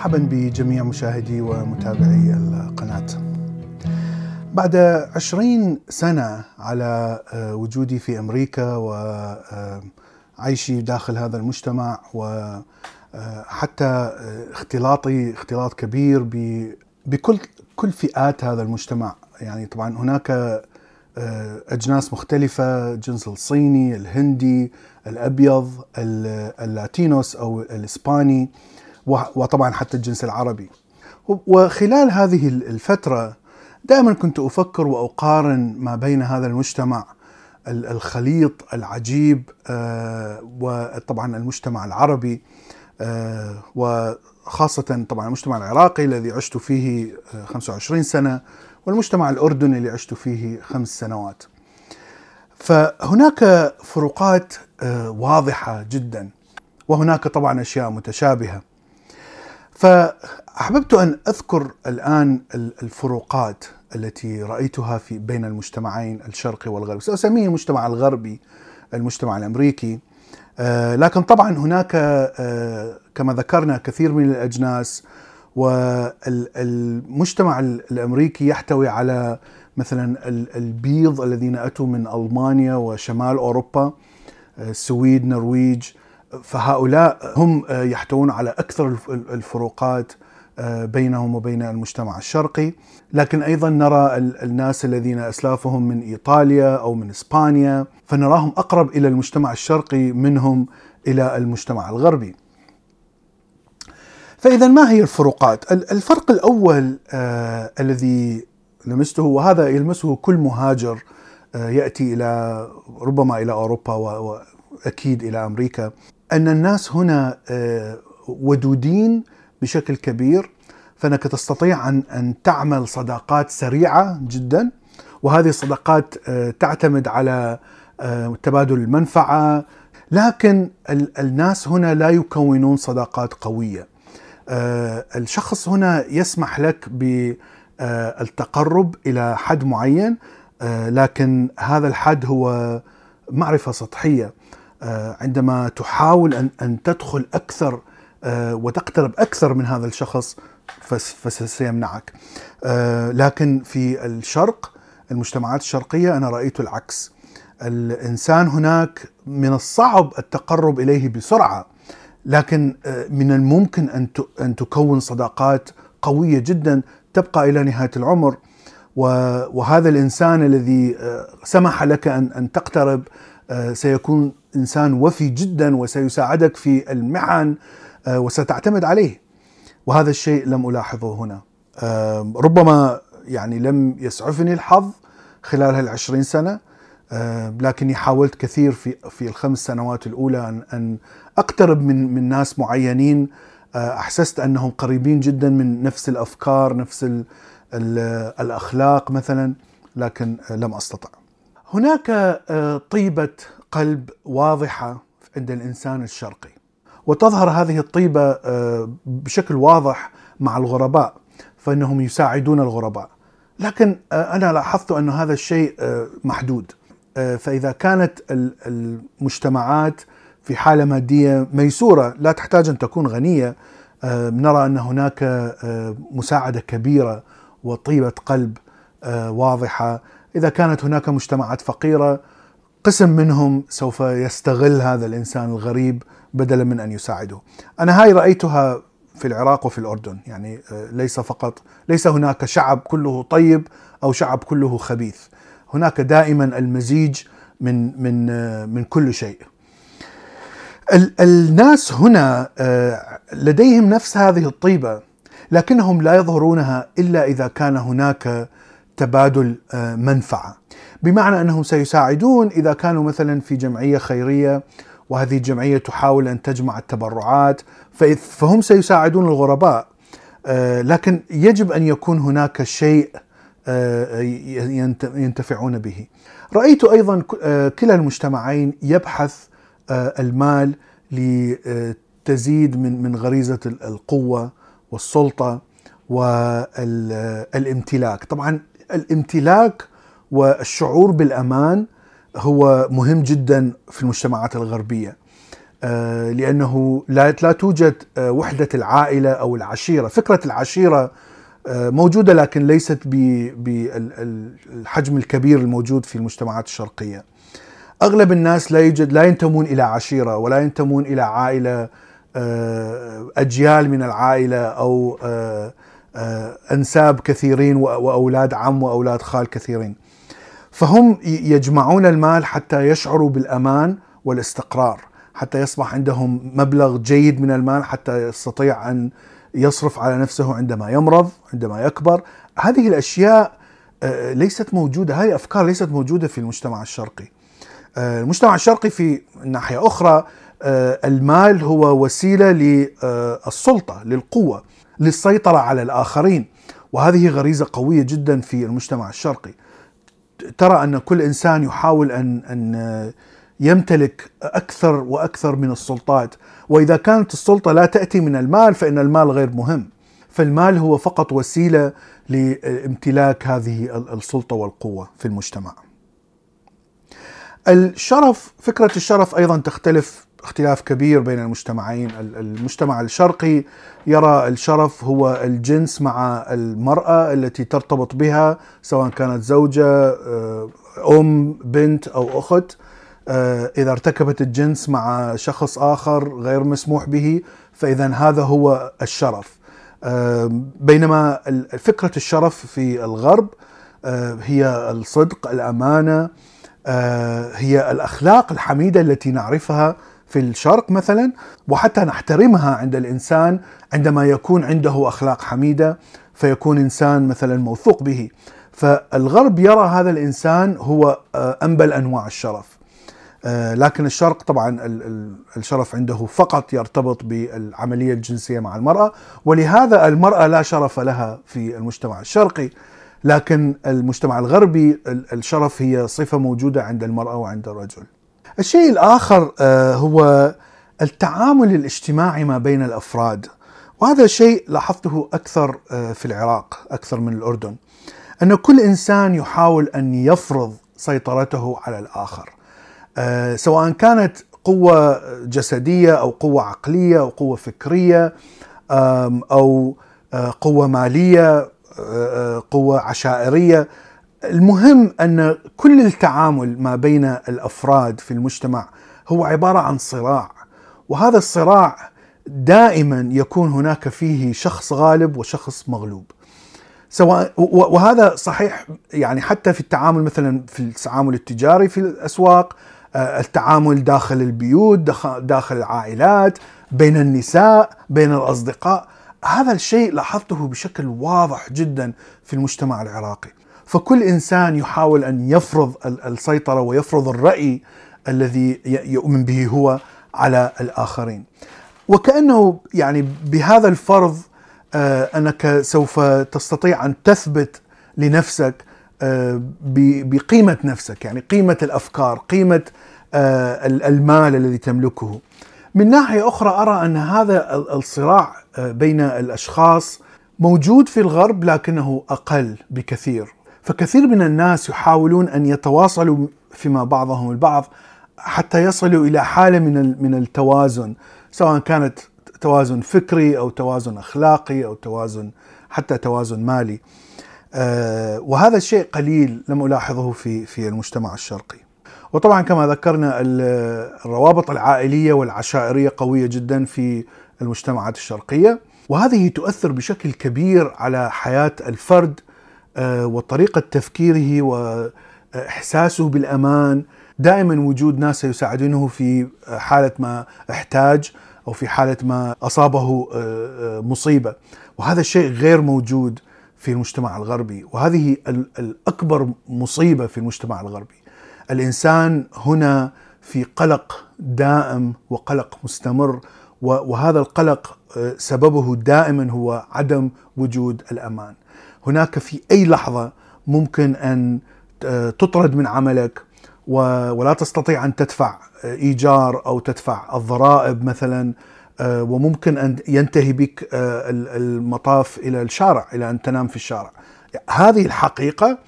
مرحبا بجميع مشاهدي ومتابعي القناة. بعد عشرين سنة على آه، وجودي في أمريكا وعيشي داخل هذا المجتمع وحتى آه، اختلاطي اختلاط كبير بكل كل فئات هذا المجتمع. يعني طبعا هناك آه، أجناس مختلفة الجنس الصيني الهندي الأبيض اللاتينوس أو الإسباني. وطبعا حتى الجنس العربي. وخلال هذه الفترة دائما كنت أفكر وأقارن ما بين هذا المجتمع الخليط العجيب آه، وطبعا المجتمع العربي آه، وخاصة طبعا المجتمع العراقي الذي عشت فيه 25 سنة والمجتمع الأردني اللي عشت فيه خمس سنوات. فهناك فروقات آه، واضحة جدا وهناك طبعا أشياء متشابهة. فأحببت أن أذكر الآن الفروقات التي رأيتها في بين المجتمعين الشرقي والغربي. سأسميه المجتمع الغربي المجتمع الأمريكي. آه، لكن طبعا هناك آه، كما ذكرنا كثير من الأجناس والمجتمع الأمريكي يحتوي على مثلا البيض الذين أتوا من ألمانيا وشمال أوروبا السويد نرويج. فهؤلاء هم يحتوون على أكثر الفروقات بينهم وبين المجتمع الشرقي. لكن أيضا نرى الناس الذين أسلافهم من إيطاليا أو من إسبانيا فنراهم أقرب إلى المجتمع الشرقي منهم إلى المجتمع الغربي. فإذا ما هي الفروقات؟ الفرق الأول آه الذي لمسته وهذا يلمسه كل مهاجر آه يأتي إلى ربما إلى أوروبا وأكيد إلى أمريكا. أن الناس هنا آه ودودين بشكل كبير فأنك تستطيع أن أن تعمل صداقات سريعة جدا وهذه الصداقات آه، تعتمد على آه، تبادل المنفعة. لكن الناس هنا لا يكونون صداقات قوية. الشخص هنا يسمح لك بالتقرب إلى حد معين لكن هذا الحد هو معرفة سطحية. عندما تحاول ان أن تدخل أكثر وتقترب أكثر من هذا الشخص فسيمنعك. لكن في الشرق المجتمعات الشرقية أنا رأيت العكس. الإنسان هناك من الصعب التقرب إليه بسرعة لكن آه، من الممكن أن تكون صداقات قوية جدا تبقى إلى نهاية العمر. وهذا الإنسان الذي آه، سمح لك أن تقترب آه، سيكون إنسان وفي جدا وسيساعدك في المحن وستعتمد عليه وهذا الشيء لم ألاحظه هنا ربما يعني لم يسعفني الحظ خلال هالعشرين سنة آه، لكني حاولت كثير في في الخمس سنوات الأولى أن أن أقترب من من ناس معينين آه، أحسست أنهم قريبين جدا من نفس الأفكار نفس ال ال الأخلاق مثلا لكن لم أستطع. هناك آه، طيبة قلب واضحة عند الإنسان الشرقي. وتظهر هذه الطيبة بشكل واضح مع الغرباء فإنهم يساعدون الغرباء. لكن أنا لاحظت أن هذا الشيء محدود. آه، فإذا كانت المجتمعات في حالة مادية ميسورة لا تحتاج أن تكون غنية آه، نرى أن هناك آه، مساعدة كبيرة وطيبة قلب واضحة. إذا كانت هناك مجتمعات فقيرة قسم منهم سوف يستغل هذا الإنسان الغريب بدلا من أن يساعده. أنا هاي رأيتها في العراق وفي الأردن، يعني ليس فقط ليس هناك شعب كله طيب أو شعب كله خبيث. هناك دائما المزيج من من من كل شيء. الناس هنا آه، لديهم نفس هذه الطيبة لكنهم لا يظهرونها إلا إذا كان هناك تبادل آه، منفعة بمعنى أنهم سيساعدون إذا كانوا مثلا في جمعية خيرية وهذه الجمعية تحاول أن تجمع التبرعات فهم سيساعدون الغرباء آه، لكن يجب أن يكون هناك شيء آه، ينتفعون به. رأيت أيضا آه، كلا المجتمعين يبحث المال لتزيد من من غريزة القوة والسلطة والامتلاك، طبعا الامتلاك والشعور بالأمان هو مهم جدا في المجتمعات الغربية. آه، لأنه لا لا توجد آه، وحدة العائلة أو العشيرة، فكرة العشيرة آه، موجودة لكن ليست بالحجم الكبير الموجود في المجتمعات الشرقية. أغلب الناس لا يوجد لا ينتمون إلى عشيرة ولا ينتمون إلى عائلة أجيال من العائلة أو أنساب كثيرين وأولاد عم وأولاد خال كثيرين. فهم يجمعون المال حتى يشعروا بالأمان والاستقرار. حتى يصبح عندهم مبلغ جيد من المال حتى يستطيع أن يصرف على نفسه عندما يمرض عندما يكبر. هذه الأشياء آه، ليست موجودة هذه افكار ليست موجودة في المجتمع الشرقي. آه، المجتمع الشرقي في ناحية أخرى آه، المال هو وسيلة للسلطه للقوة للسيطرة على الآخرين. وهذه غريزة قوية جدا في المجتمع الشرقي. ترى أن كل إنسان يحاول أن أن يمتلك أكثر وأكثر من السلطات. وإذا كانت السلطة لا تأتي من المال فإن المال غير مهم. فالمال هو فقط وسيلة لامتلاك هذه السلطة والقوة في المجتمع. الشرف فكرة الشرف أيضا تختلف اختلاف كبير بين المجتمعين. المجتمع الشرقي يرى الشرف هو الجنس مع المرأة التي ترتبط بها سواء كانت زوجة آه، أم بنت أو أخت. آه، إذا ارتكبت الجنس مع شخص آخر غير مسموح به فإذا هذا هو الشرف. آه، بينما فكرة الشرف في الغرب هي الصدق الأمانة هي الأخلاق الحميدة التي نعرفها. في الشرق مثلا وحتى نحترمها عند الإنسان عندما يكون عنده أخلاق حميدة فيكون إنسان مثلا موثوق به. فالغرب يرى هذا الإنسان هو أنبل أنواع الشرف. آه، لكن الشرق طبعا الشرف عنده فقط يرتبط بالعملية الجنسية مع المرأة ولهذا المرأة لا شرف لها في المجتمع الشرقي. لكن المجتمع الغربي الشرف هي صفة موجودة عند المرأة وعند الرجل. الشيء الآخر آه، هو التعامل الاجتماعي ما بين الأفراد. وهذا شيء لاحظته أكثر آه، في العراق أكثر من الأردن. أن كل إنسان يحاول أن يفرض سيطرته على الآخر. آه، سواء كانت قوة جسدية أو قوة عقلية أو قوة فكرية أو قوة مالية قوة عشائرية. المهم أن كل التعامل ما بين الأفراد في المجتمع هو عبارة عن صراع وهذا الصراع دائما يكون هناك فيه شخص غالب وشخص مغلوب. سواء وهذا صحيح يعني حتى في التعامل مثلا في التعامل التجاري في الأسواق آه، التعامل داخل البيوت داخل العائلات بين النساء بين الأصدقاء. هذا الشيء لاحظته بشكل واضح جدا في المجتمع العراقي. فكل إنسان يحاول أن يفرض السيطرة ويفرض الرأي الذي يؤمن به هو على الآخرين. وكأنه يعني بهذا الفرض آه، أنك سوف تستطيع أن تثبت لنفسك آه، بقيمة نفسك يعني قيمة الأفكار قيمة آه، المال الذي تملكه. من ناحية أخرى أرى أن هذا الصراع بين الأشخاص موجود في الغرب لكنه أقل بكثير. فكثير من الناس يحاولون أن يتواصلوا فيما بعضهم البعض حتى يصلوا إلى حالة من من التوازن سواء كانت توازن فكري أو توازن أخلاقي أو توازن حتى توازن مالي آه، وهذا الشيء قليل لم ألاحظه في في المجتمع الشرقي. وطبعا كما ذكرنا الروابط العائلية والعشائرية قوية جدا في المجتمعات الشرقية وهذه تؤثر بشكل كبير على حياة الفرد آه، وطريقة تفكيره وإحساسه بالأمان. دائما وجود ناس يساعدونه في حالة ما احتاج أو في حالة ما أصابه آه، مصيبة. وهذا الشيء غير موجود في المجتمع الغربي وهذه الأكبر مصيبة في المجتمع الغربي. الإنسان هنا في قلق دائم وقلق مستمر وهذا القلق آه، سببه دائما هو عدم وجود الأمان. هناك في أي لحظة ممكن أن آه، تطرد من عملك ولا تستطيع أن تدفع آه، إيجار أو تدفع الضرائب مثلا آه، وممكن أن ينتهي بك المطاف إلى الشارع إلى أن تنام في الشارع. هذه الحقيقة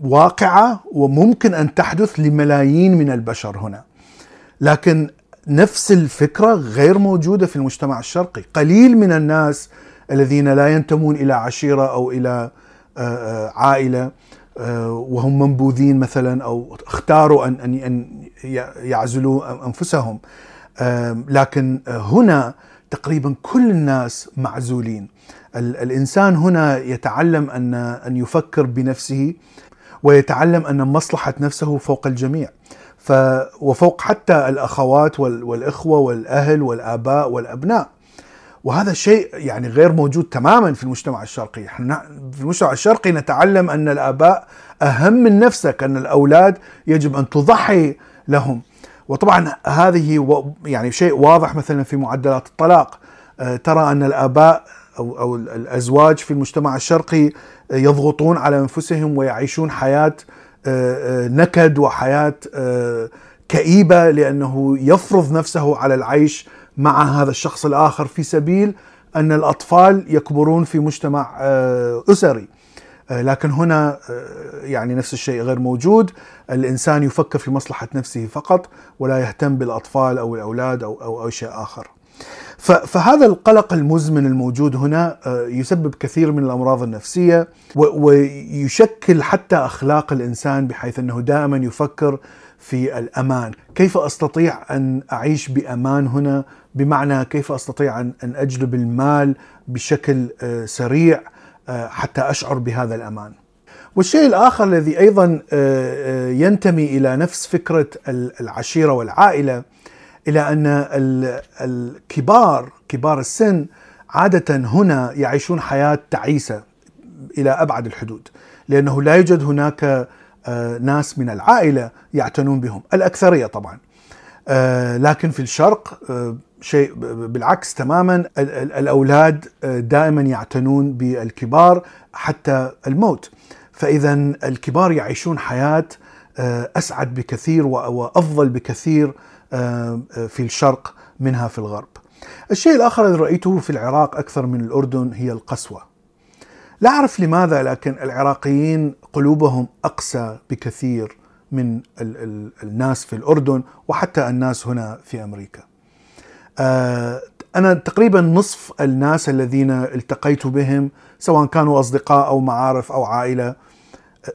واقعة وممكن أن تحدث لملايين من البشر هنا. لكن نفس الفكرة غير موجودة في المجتمع الشرقي، قليل من الناس الذين لا ينتمون إلى عشيرة أو إلى عائلة وهم منبوذين مثلا أو اختاروا أن أن يعزلوا أنفسهم. لكن هنا تقريبا كل الناس معزولين. الإنسان هنا يتعلم أن أن يفكر بنفسه ويتعلم أن مصلحة نفسه فوق الجميع. ف وفوق حتى الأخوات والإخوة والأهل والآباء والأبناء. وهذا شيء يعني غير موجود تماما في المجتمع الشرقي. إحنا في المجتمع الشرقي نتعلم أن الآباء أهم من نفسك أن الأولاد يجب أن تضحي لهم. وطبعا هذه يعني شيء واضح مثلا في معدلات الطلاق. آه، ترى أن الآباء أو أو الأزواج في المجتمع الشرقي يضغطون على أنفسهم ويعيشون حياة آه، آه، نكد وحياة كئيبة لأنه يفرض نفسه على العيش مع هذا الشخص الآخر في سبيل أن الأطفال يكبرون في مجتمع أسري لكن هنا يعني نفس الشيء غير موجود الإنسان يفكر في مصلحة نفسه فقط ولا يهتم بالأطفال أو الأولاد أو أو, شيء آخر. فهذا القلق المزمن الموجود هنا آه، يسبب كثير من الأمراض النفسية ويشكل حتى أخلاق الإنسان بحيث أنه دائما يفكر في الأمان، كيف أستطيع أن أعيش بأمان هنا؟ بمعنى كيف أستطيع ان أجلب المال بشكل آه، سريع آه، حتى أشعر بهذا الأمان. والشيء الآخر الذي أيضا ينتمي إلى نفس فكرة العشيرة والعائلة إلى أن الكبار كبار السن عادة هنا يعيشون حياة تعيسة إلى أبعد الحدود لأنه لا يوجد هناك آه، ناس من العائلة يعتنون بهم الأكثرية طبعا. لكن في الشرق شيء بالعكس تماما الأولاد دائما يعتنون بالكبار حتى الموت. فاذا الكبار يعيشون حياة آه، أسعد بكثير وأفضل بكثير آه، آه، في الشرق منها في الغرب. الشيء الآخر الذي رأيته في العراق أكثر من الأردن هي القسوة. لا أعرف لماذا لكن العراقيين قلوبهم أقسى بكثير من الناس في الأردن وحتى الناس هنا في أمريكا. أنا تقريبا نصف الناس الذين التقيت بهم سواء كانوا أصدقاء أو معارف أو عائلة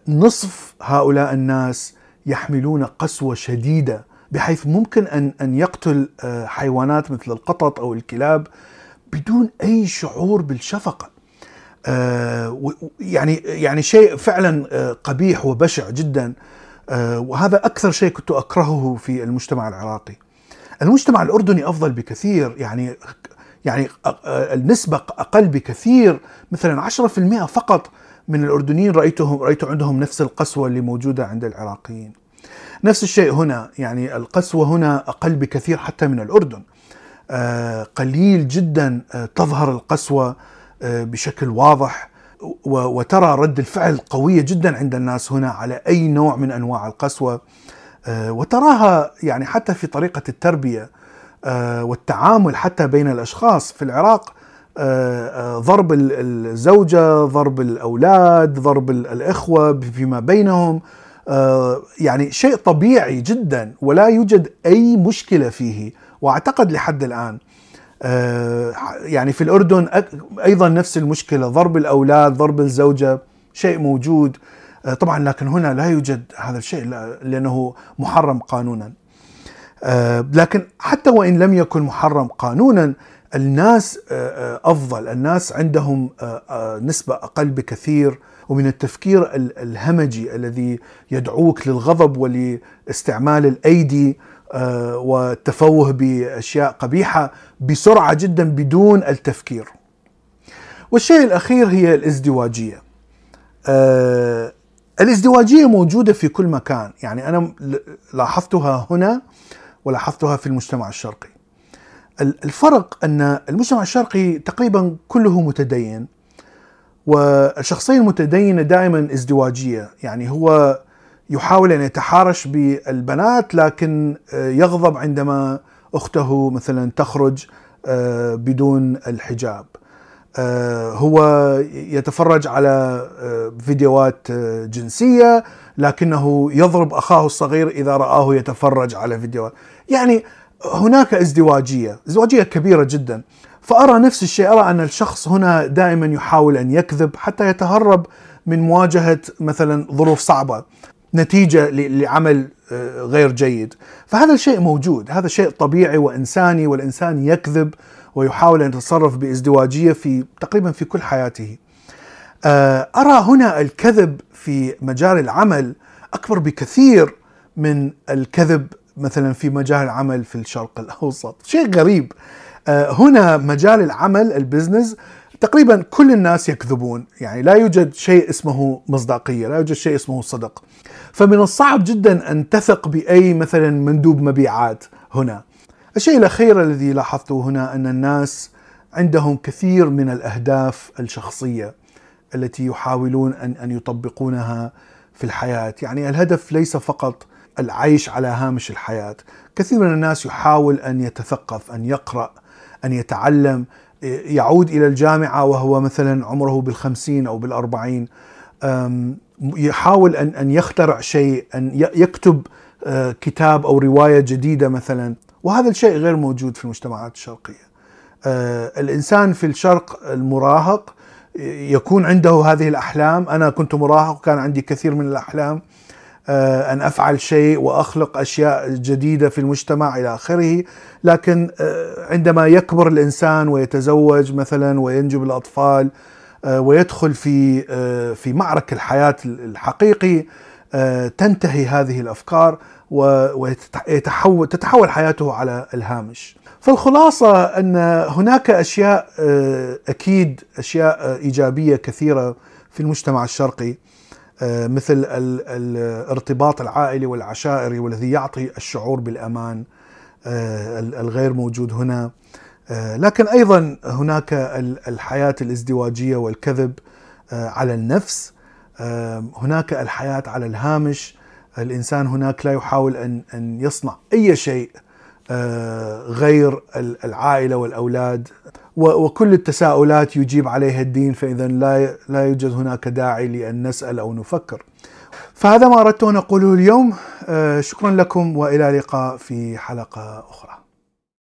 نصف هؤلاء الناس يحملون قسوة شديدة بحيث ممكن ان أن يقتل آه، حيوانات مثل القطط أو الكلاب بدون أي شعور بالشفقة. آه، يعني يعني شيء فعلا آه، قبيح وبشع جدا وهذا أكثر شيء كنت أكرهه في المجتمع العراقي. المجتمع الأردني أفضل بكثير يعني يعني النسبة أقل بكثير مثلا 10% فقط من الأردنيين رايتهم رأيت عندهم نفس القسوة اللي موجودة عند العراقيين. نفس الشيء هنا يعني القسوة هنا أقل بكثير حتى من الأردن. آه، قليل جدا آه، تظهر القسوة آه، بشكل واضح وترى رد الفعل قوية جدا عند الناس هنا على أي نوع من أنواع القسوة وتراها يعني حتى في طريقة التربية والتعامل حتى بين الأشخاص في العراق ضرب الزوجة ضرب الأولاد ضرب الإخوة فيما بينهم يعني شيء طبيعي جدا ولا يوجد أي مشكلة فيه. وأعتقد لحد الآن يعني في الأردن أيضا نفس المشكلة ضرب الأولاد ضرب الزوجة شيء موجود. طبعا لكن هنا لا يوجد هذا الشيء لأنه محرم قانونا. لكن حتى وإن لم يكن محرم قانونا الناس آه، آه، أفضل، الناس عندهم آه، نسبة أقل بكثير. ومن التفكير الهمجي الذي يدعوك للغضب ولاستعمال الأيدي والتفوه بأشياء قبيحة بسرعة جدا بدون التفكير. والشيء الأخير هي الازدواجية. الازدواجية موجودة في كل مكان، يعني أنا لاحظتها هنا ولاحظتها في المجتمع الشرقي. الفرق أن المجتمع الشرقي تقريبا كله متدين والشخصيه المتدينة دائما ازدواجية. يعني هو يحاول أن يتحارش بالبنات لكن آه، يغضب عندما أخته مثلا تخرج آه، بدون الحجاب. آه، هو يتفرج على فيديوهات جنسية لكنه يضرب أخاه الصغير إذا رآه يتفرج على فيديوهات. يعني هناك ازدواجية، ازدواجية كبيرة جدا، فأرى نفس الشيء، أرى أن الشخص هنا دائما يحاول أن يكذب حتى يتهرب من مواجهة مثلا ظروف صعبة نتيجة لعمل آه، غير جيد، فهذا الشيء موجود، هذا شيء طبيعي وإنساني والإنسان يكذب ويحاول أن يتصرف بإزدواجية في تقريبا في كل حياته. آه، أرى هنا الكذب في مجال العمل أكبر بكثير من الكذب مثلا في مجال العمل في الشرق الأوسط، شيء غريب. آه، هنا مجال العمل البزنس تقريبا كل الناس يكذبون. يعني لا يوجد شيء اسمه مصداقية لا يوجد شيء اسمه صدق. فمن الصعب جدا أن تثق بأي مثلا مندوب مبيعات هنا. الشيء الأخير الذي لاحظته هنا أن الناس عندهم كثير من الأهداف الشخصية التي يحاولون أن أن يطبقونها في الحياة. يعني الهدف ليس فقط العيش على هامش الحياة. كثير من الناس يحاول أن يتثقف أن يقرأ أن يتعلم يعود إلى الجامعة وهو مثلا عمره بالخمسين أو بالأربعين. يحاول أن أن يخترع شيء أن يكتب آه، كتاب أو رواية جديدة مثلا. وهذا الشيء غير موجود في المجتمعات الشرقية. آه، الإنسان في الشرق المراهق يكون عنده هذه الأحلام. أنا كنت مراهق وكان عندي كثير من الأحلام. آه، أن أفعل شيء وأخلق أشياء جديدة في المجتمع إلى آخره، لكن آه، عندما يكبر الإنسان ويتزوج مثلا وينجب الأطفال آه، ويدخل في في معركة الحياة الحقيقي تنتهي هذه الأفكار ويتحول تتحول حياته على الهامش. فالخلاصه أن هناك أشياء أكيد أشياء إيجابية كثيرة في المجتمع الشرقي مثل الارتباط العائلي والعشائري والذي يعطي الشعور بالأمان آه، الغير موجود هنا. آه، لكن أيضا هناك الحياة الازدواجية والكذب على النفس. هناك الحياة على الهامش. الإنسان هناك لا يحاول ان أن يصنع أي شيء غير العائلة والأولاد. وكل التساؤلات يجيب عليها الدين فإذا لا لا يوجد هناك داعي لأن نسأل أو نفكر. فهذا ما أردت أن أقوله اليوم آه، شكرا لكم وإلى اللقاء في حلقة أخرى.